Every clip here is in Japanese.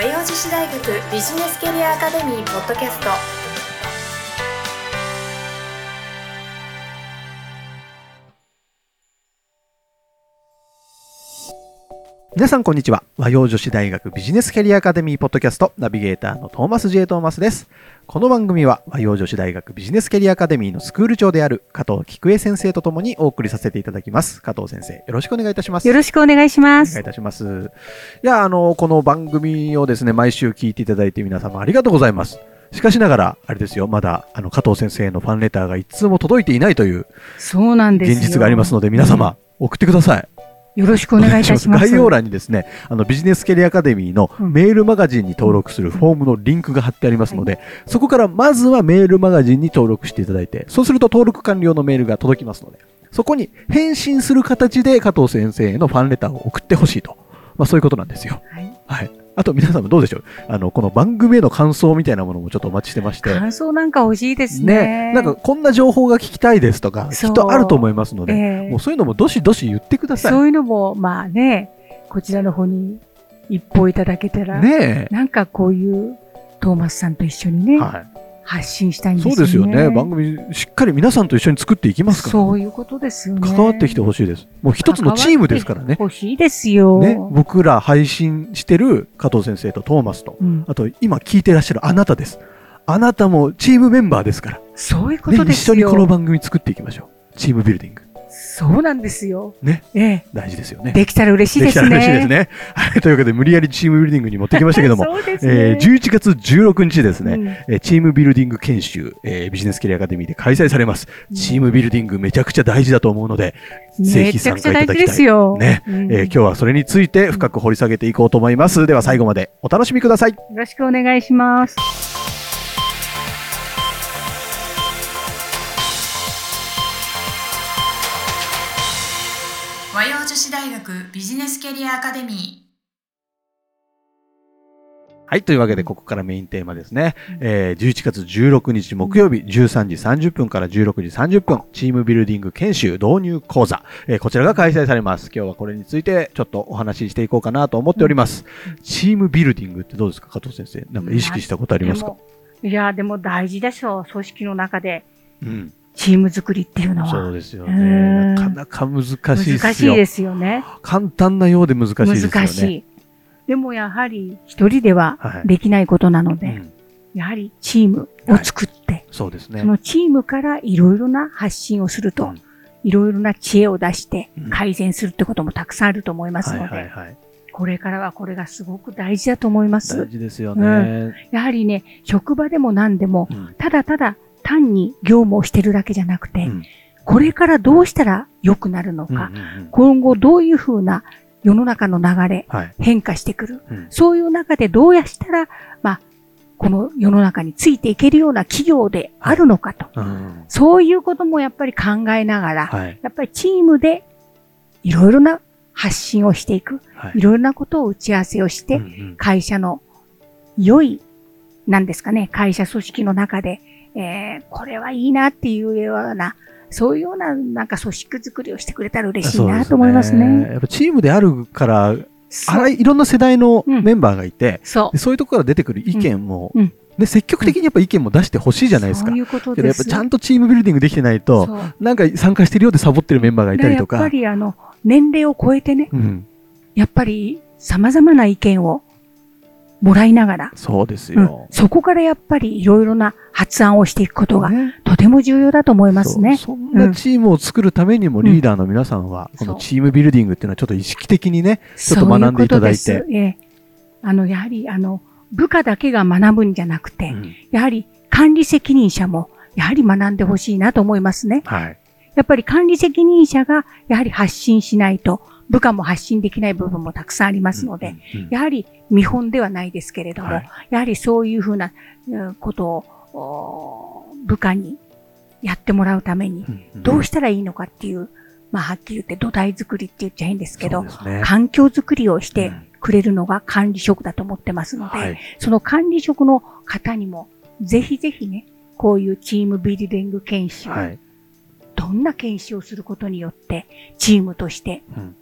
和洋女子大学ビジネスキャリアアカデミーポッドキャスト。皆さんこんにちは。和洋女子大学ビジネスキャリアアカデミーポッドキャストナビゲーターのトーマス J. トーマスです。この番組は和洋女子大学ビジネスキャリアアカデミーのスクール長である加藤菊江先生とともにお送りさせていただきます。加藤先生、よろしくお願いいたします。よろしくお願いしますお願いい。たします。いや、あの、この番組をですね、毎週聞いていただいて皆様ありがとうございます。しかしながら、あれですよ、まだ、あの、加藤先生のファンレターが一通も届いていないというそうなんですよ。現実がありますので、皆様、送ってください。よろしくお願いいたします。概要欄にですね、あのビジネスキャリアアカデミーのうんメールマガジンに登録するフォームのリンクが貼ってありますので、そこからまずはメールマガジンに登録していただいて、そうすると登録完了のメールが届きますので、そこに返信する形で加藤先生へのファンレターを送ってほしいと。まあそういうことなんですよ。はいはい。あと皆様どうでしょう？あの、この番組への感想みたいなものもちょっとお待ちしてまして。感想なんか欲しいですね。ね、なんかこんな情報が聞きたいですとか、きっとあると思いますので、ええもうそういうのもどしどし言ってください。そういうのも、まあね、こちらの方に一報いただけたら、ねなんかこういうトーマスさんと一緒にえ。ね、はい。発信したいんですそう。ですよね。番組しっかり皆さんと一緒に作っていきますから。そういうことですよね。関わってきてほしいです。もう一つのチームですからね。欲しいですよ。ね、僕ら配信してる加藤先生とトーマスと、うん、あと今聞いてらっしゃるあなたです。あなたもチームメンバーですから。そういうこね、一とですよ。緒にこの番組作っていきましょう。チームビルディング。そうなんですよ。ね。ええ。大事ですよね。できたら嬉しいできたですね。ら嬉しいですね。はい。というわけで、無理やりチームビルディングに持ってきましたけども、そうですね。えー11月16日ですね、うんえーチームビルディング研修、えービジネスキャリアアカデミーで開催されます。チームビルディングめちゃくちゃ大事だと思うので、ぜひ参加いただきたいくちゃ大事ですよ。ねうんえー今日はそれについて深く掘り下げていこうと思います。では最後までお楽しみください。よろしくお願いします。和洋女子大学ビジネスキャリアアカデミはい。というわけで、ここからメインテーマですね。えー11月16日木曜日、13時30分から16時30分、チームビルディング研修導入講座、えーこちらが開催されます。今日はこれについて、ちょっとお話ししていこうかなと思っております。チームビルディングってどうですか？加藤先生。なんか意識したことありますか？いや、でも大事でしょう。組織の中でうん。チーム作りっていうのそうは。ですようね。んなかなか難しいですよ。難しいですよね。簡単なようで難しいですよね。難しい。でもやはり一人でははいできないことなので、うんやはりチームを作って、そうですねそ。のチームからいろいろな発信をすると、うんいろいろな知恵を出してうん改善するってこともたくさんあると思いますはいので、はいはい。これからはこれがすごく大事だと思います大。事ですよね。やはりね、職場でも何でも、うんただただ単に業務をしてるだけじゃなくて、うんこれからどうしたら良くなるのうんか、うんうん今後どういうふうな世の中の流れ、はい。変化してくる。うんそういう中でどうやしたら、まあ、この世の中についていけるような企業であるのかと。うんそういうこともやっぱり考えながら、はい。やっぱりチームでいろいろな発信をしていく。はいいろいろなことを打ち合わせをして、うんうん会社の良い、なんですかね、会社組織の中で、えー、これはいいなっていうような、そういうような、なんか組織作りをしてくれたら嬉しいなと思いますそうでね。やっぱチームであるから、あらいろんな世代のうん。メンバーがいて、そでそういうところから出てくる意見も、うん。うん。で積極的にやっぱ意見も出してほしいじゃないですか。そういうことけどや。っぱちゃんとチームビルディングできてないと、なんか参加してるようでサボってるメンバーがいたりとか。でやっぱりあの、年齢を超えてね、うん、やっぱり様々な意見をもらいながら、そうですうん。よ。そこからやっぱりいろいろな発案をしていくことがね。とても重要だと思いますね。そんなチームを作るためにもリーダーの皆さんは、うんこのチームビルディングっていうのはちょっと意識的にね、ちょっと学んでいただいて。そういうええ。あの、やはり、あの、部下だけが学ぶんじゃなくて、うん。やはり管理責任者も、やはり学んでほしいなと思いますね。はい。やっぱり管理責任者が、やはり発信しないと、部下も発信できない部分もたくさんありますので、やはり見本ではないですけれども、はい。やはりそういうふうなうんことをお部下にやってもらうために、どうしたらいいのかっていう、まあはっきり言って土台作りって言っちゃ変ですけどね。環境づくりをしてうん。くれるのが管理職だと思ってますので、はい。その管理職の方にも、ぜひぜひね、こういうチームビルディング研修、はい。どんな研修をすることによって、チームとしてうん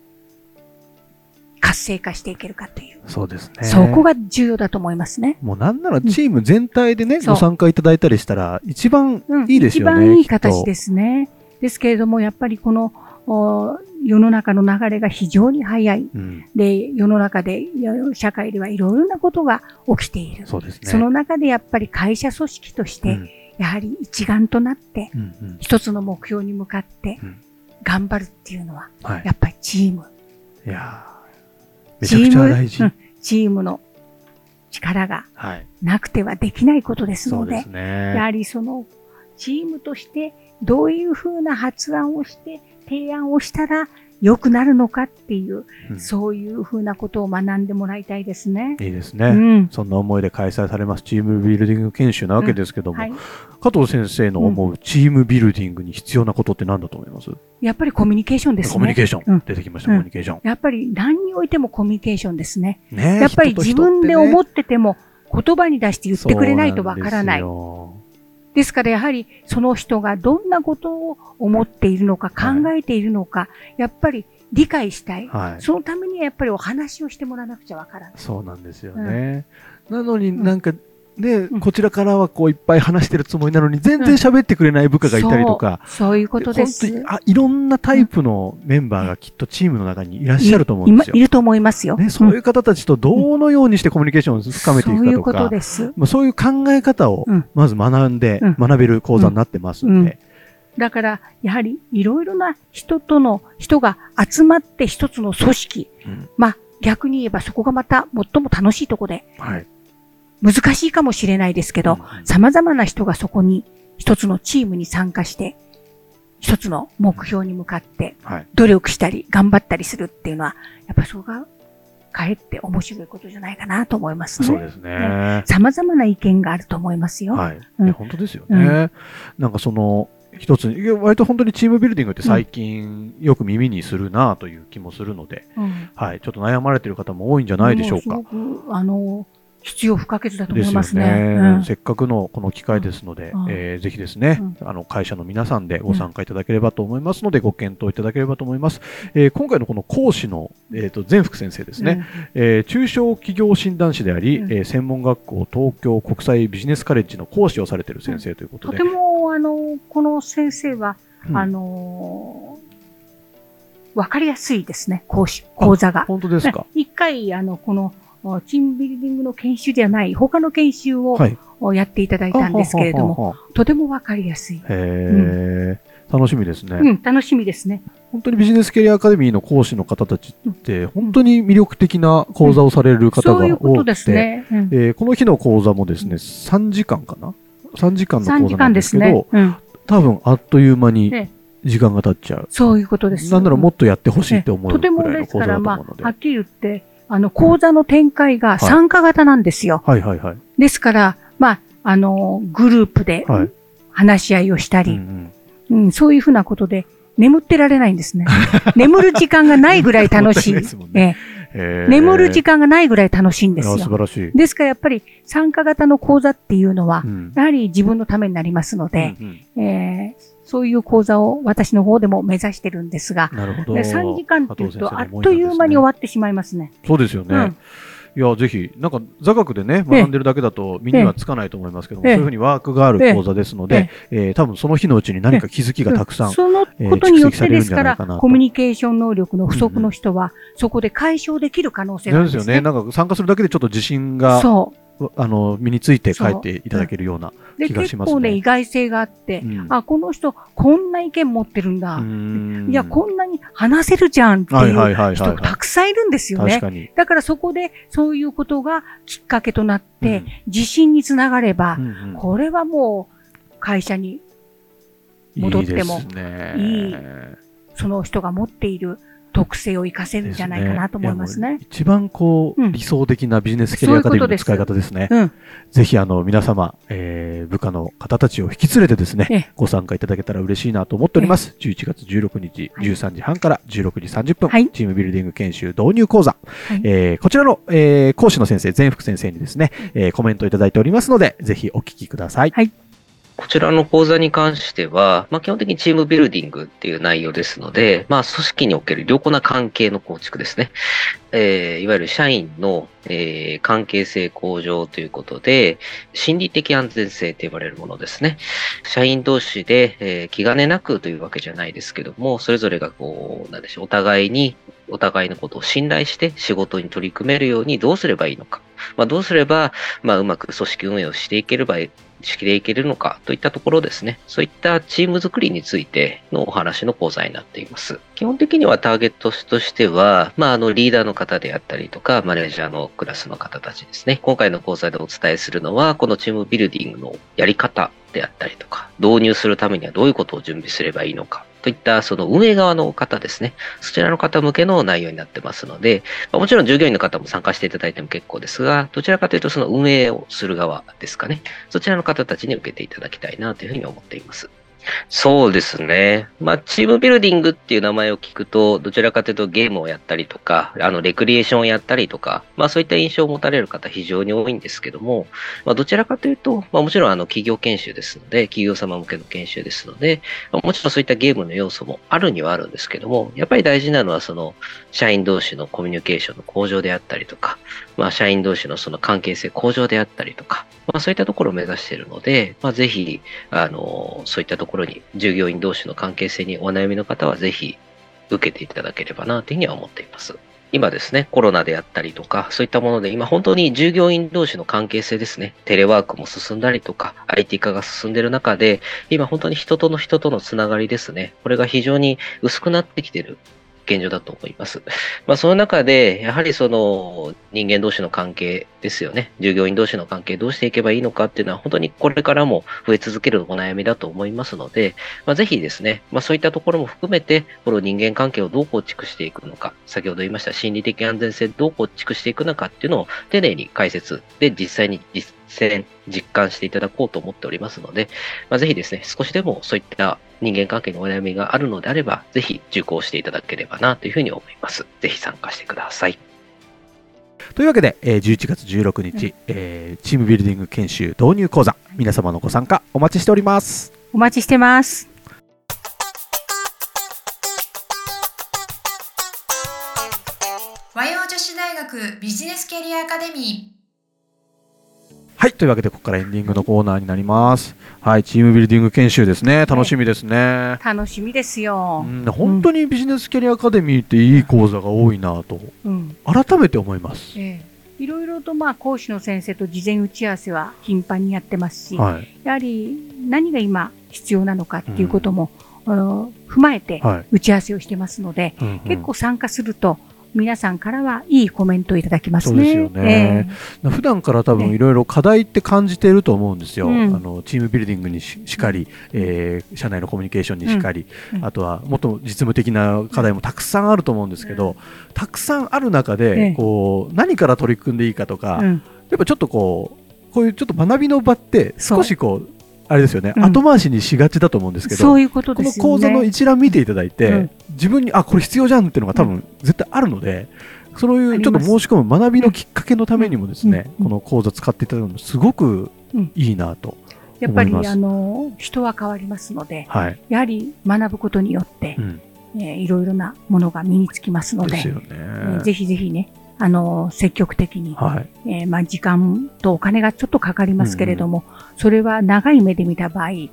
活性化していけるかという。そうですね。そこが重要だと思いますね。もうなんならチーム全体でね、そうご参加いただいたりしたら、一番うんいいですよね。一番いい形ですね。ですけれども、やっぱりこの、お世の中の流れが非常に早い。うん。で、世の中で、社会ではいろいろなことが起きている。そうですね。その中でやっぱり会社組織として、うんやはり一丸となって、うんうん一つの目標に向かってうん頑張るっていうのは、はい。やっぱりチーム。いやーめちゃくちゃ大事。チームうんチームの力がはい。なくてはできないことですので、そうですね。やはりそのチームとしてどういうふうな発案をして提案をしたら良くなるのかっていう、うんそういうふうなことを学んでもらいたいですね。いいですね。うん。そんな思いで開催されますチームビルディング研修なわけですけども、はい。加藤先生の思うチームビルディングに必要なことって何だと思います、やっぱりコミュニケーションですね。コミュニケーション。うん出てきました、うんコミュニケーション。やっぱり何においてもコミュニケーションですね。ねえやっぱり自分で思っってても言葉に出して言ってくれないとわからない。そですからやはりその人がどんなことを思っているのかはい考えているのか、やっぱり理解したい。はい。そのためにはやっぱりお話をしてもらわなくちゃわからない。そうなんですよね。なのにんなんか、ね、んこちらからはこういっぱい話してるつもりなのに全然喋ってくれない部下がいたりとか、そうそういうことです。本当にあいろんなタイプのメンバーがきっとチームの中にいらっしゃると思うんですよいい。ると思いますよ。ね、そういう方たちとどのようにしてコミュニケーションを深めていくかとそういうことか、です。まあ、そういう考え方をうんまず学んでうん学べる講座になってますんで、だから、やはりいろいろな人との、人が集まって一つの組織。うんまあ、逆に言えばそこがまた最も楽しいとこで、はい。難しいかもしれないですけど、うん様々な人がそこに一つのチームに参加して、一つの目標に向かってはい。努力したり頑張ったりするっていうのは、やっぱりそこがかえって面白いことじゃないかなと思いますね。そうですね。様々な意見があると思いますよ。はい。うん本当ですよね。なんかその、一つ、割と本当にチームビルディングって最近よく耳にするなという気もするので、うんはい。ちょっと悩まれている方も多いんじゃないでしょうかあの、必要不可欠だと思いますね。ね、うん。せっかくのこの機会ですので、うん。えーぜひですね、うん。あの会社の皆さんでご参加いただければと思いますので、ご検討いただければと思います。えー今回のこの講師の、えー、と全福先生ですね、えー中小企業診断士であり、うん。えー専門学校東京国際ビジネスカレッジの講師をされている先生ということで、とても、あの、この先生は、うん。あの、わかりやすいですね、講師、講座が。本当ですか、ね 一回、あの、この、おチームビルディングの研修ではない、他の研修を、やっていただいたんですけれども、とてもわかりやすい。へー楽しみですね、うん、楽しみですね。本当にビジネスキャリアアカデミーの講師の方たちって、本当に魅力的な講座をされる方が多くて、この日の講座もですね、3時間かな ?3 時間の3講座なんですけど、ね。うん、多分あっという間にね時間が経っちゃう。そういうことです。なんならもっとやってほしいって思うぐらいの講座だとまあ、思うので。はっきり言って、あの、講座の展開が参加型なんですよ。はいはいはい。ですから、まあ、あの、グループではい話し合いをしたうんうり、んうんそういうふうなことで、眠ってられないんですね。眠る時間がないぐらい楽しい。いねええへー眠る時間がないぐらい楽しいんですいや素よ。晴らしい。ですからやっぱり参加型の講座っていうのはう、んやはり自分のためになりますので、うんうんえーそういう講座を私の方でも目指してるんですが、なるほど。で3時間っていうと、あっという間に終わってしまいますね。そうですよね。うんいや、ぜひ、なんか座学でね、ええ。学んでるだけだと身にはつかないと思いますけども、ええ。そういうふうにワークがある講座ですので、えー多分その日のうちに何か気づきがたくさん。そのことによってですから、コミュニケーション能力の不足の人は、そこで解消できる可能性があるんですよね。なんか参加するだけでちょっと自信が、そあの、身について帰っていただけるような。気がしますね結構ね、意外性があって、うんあ、この人、こんな意見持ってるんだ。いや、こんなに話せるじゃんってはいう人がたくさんいるんですよね。だからそこでそういうことがきっかけとなって、うん自信につながれば、うんうんこれはもう会社に戻っても。いいその人が持っている特性を活かせるんじゃないかなと思いますねいやもう。一番こう、うん理想的なビジネスキャリアアカデミーの使い方ですね。うん。ぜひあの皆様、えー部下の方たちを引き連れてですね、ええご参加いただけたら嬉しいなと思っております。11月16日はい13時半から16時30分、はいチームビルディング研修導入講座、はいえーこちらの、えー講師の先生、全福先生にですね、えーコメントいただいておりますので、ぜひお聞きください。はいこちらの講座に関しては、まあ、基本的にチームビルディングっていう内容ですので、まあ、組織における良好な関係の構築ですね。えー、いわゆる社員の、えー、関係性向上ということで、心理的安全性と呼ばれるものですね。社員同士で、えー、気兼ねなくというわけじゃないですけども、それぞれがこう、なんでしょう、お互いに、お互いのことを信頼して仕事に取り組めるようにどうすればいいのか。まあ、どうすれば、まあ、うまく組織運営をしていければしていけるのかといったところですね。そういったチーム作りについてのお話の講座になっています。基本的にはターゲットとしては、まあ、あの、リーダーの方であったりとか、マネージャーのクラスの方たちですね。今回の講座でお伝えするのは、このチームビルディングのやり方であったりとか、導入するためにはどういうことを準備すればいいのかといったその運営側の方ですね。そちらの方向けの内容になってますので、もちろん従業員の方も参加していただいても結構ですが、どちらかというとその運営をする側ですかね。そちらの方たちに受けていただきたいなというふうに思っています。そうですね。まあ、チームビルディングっていう名前を聞くと、どちらかというとゲームをやったりとか、あの、レクリエーションをやったりとか、まあ、そういった印象を持たれる方非常に多いんですけども、まあ、どちらかというと、まあ、もちろんあの、企業研修ですので、企業様向けの研修ですので、まあ、もちろんそういったゲームの要素もあるにはあるんですけども、やっぱり大事なのはその、社員同士のコミュニケーションの向上であったりとか、まあ、社員同士のその関係性向上であったりとか、まあ、そういったところを目指しているので、まあ、ぜひ、あの、そういったところころに、従業員同士の関係性にお悩みの方は、ぜひ、受けていただければな、というふうには思っています。今ですね、コロナであったりとか、そういったもので、今本当に従業員同士の関係性ですね、テレワークも進んだりとか、IT 化が進んでいる中で、今本当に人との人とのつながりですね、これが非常に薄くなってきている現状だと思います。まあ、その中で、やはりその人間同士の関係ですよね。従業員同士の関係どうしていけばいいのかっていうのは本当にこれからも増え続けるお悩みだと思いますので、まあ、ぜひですね、まあ、そういったところも含めて、この人間関係をどう構築していくのか、先ほど言いました心理的安全性どう構築していくのかっていうのを丁寧に解説で実際に実践、実感していただこうと思っておりますので、まあ、ぜひですね、少しでもそういった人間関係のお悩みがあるのであれば、ぜひ受講していただければなというふうに思います。ぜひ参加してください。というわけで、えー、11月16日、うん、えー、チームビルディング研修導入講座、皆様のご参加お待ちしております。お待ちしてます。和洋女子大学ビジネスキャリアアカデミーはい。というわけで、ここからエンディングのコーナーになります。はい。チームビルディング研修ですね。楽しみですね。楽しみですよ。うん、本当にビジネスキャリアアカデミーっていい講座が多いなと、うん、改めて思います。ええ、いろいろとまあ講師の先生と事前打ち合わせは頻繁にやってますし、はい、やはり何が今必要なのかっていうことも、うん、踏まえて打ち合わせをしてますので、はい結構参加すると、皆さんからはいいコメントをいただきますね。そうですよね。えー、普段から多分いろいろ課題って感じていると思うんですよ。あのチームビルディングにしかり、えー、社内のコミュニケーションにしかり、うん、あとはもっと実務的な課題もたくさんあると思うんですけど、たくさんある中で、こう何から取り組んでいいかとか、やっぱちょっとこうこういうちょっと学びの場って少しこうあれですよね、うん、後回しにしがちだと思うんですけど、そういうことです、ね、この講座の一覧見ていただいて、うん、自分にあこれ必要じゃんっていうのが多分絶対あるので、そういうちょっと申し込む学びのきっかけのためにもですね、この講座使っていただくのすごくいいなと。やっぱりあの人は変わりますので、はい、やはり学ぶことによって、うん、えー、いろいろなものが身につきますので、でね。えー、ぜひぜひね、あの、積極的に、はい、えー、まあ、時間とお金がちょっとかかりますけれども、うんそれは長い目で見た場合、必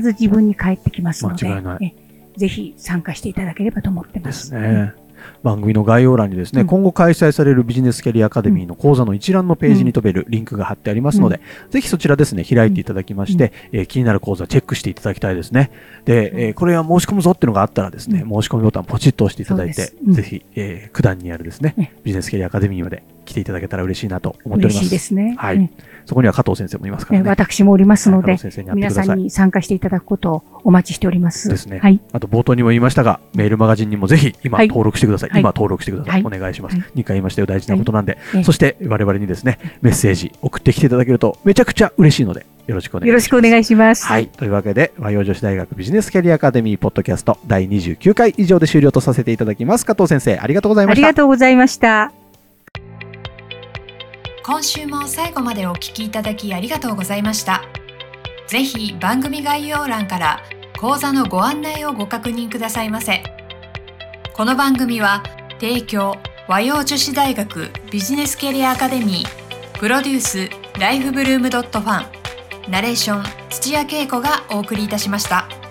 ず自分に返ってきますので、えぜひ参加していただければと思ってます。ですね。番組の概要欄にですね、うん、今後開催されるビジネスキャリアアカデミーの講座の一覧のページに飛べるリンクが貼ってありますので、うん、ぜひそちらですね、開いていただきまして、うん、えー、気になる講座チェックしていただきたいですね。で、えー、これは申し込むぞっていうのがあったらですね、申し込みボタンポチッと押していただいて、ぜひ、えー、九段にあるですね、ビジネスキャリアアカデミーまで来ていただけたら嬉しいなと思っております。嬉しいですね。はい。そこには加藤先生もいますからね。私もおりますので、皆さんに参加していただくことをお待ちしております。ですね。はい。あと冒頭にも言いましたが、メールマガジンにもぜひ今登録してください。今登録してください。お願いします。2回言いましたよ、大事なことなんで。そして我々にですね、メッセージ送ってきていただけるとめちゃくちゃ嬉しいので、よろしくお願いします。よろしくお願いします。はい。というわけで、和洋女子大学ビジネスキャリアアカデミーポッドキャスト第29回以上で終了とさせていただきます。加藤先生、ありがとうございました。ありがとうございました。今週も最後までお聞きいただきありがとうございました。ぜひ番組概要欄から講座のご案内をご確認くださいませ。この番組は提供和洋女子大学ビジネスキャリアアカデミープロデュースライフブルームドットファンナレーション土屋恵子がお送りいたしました。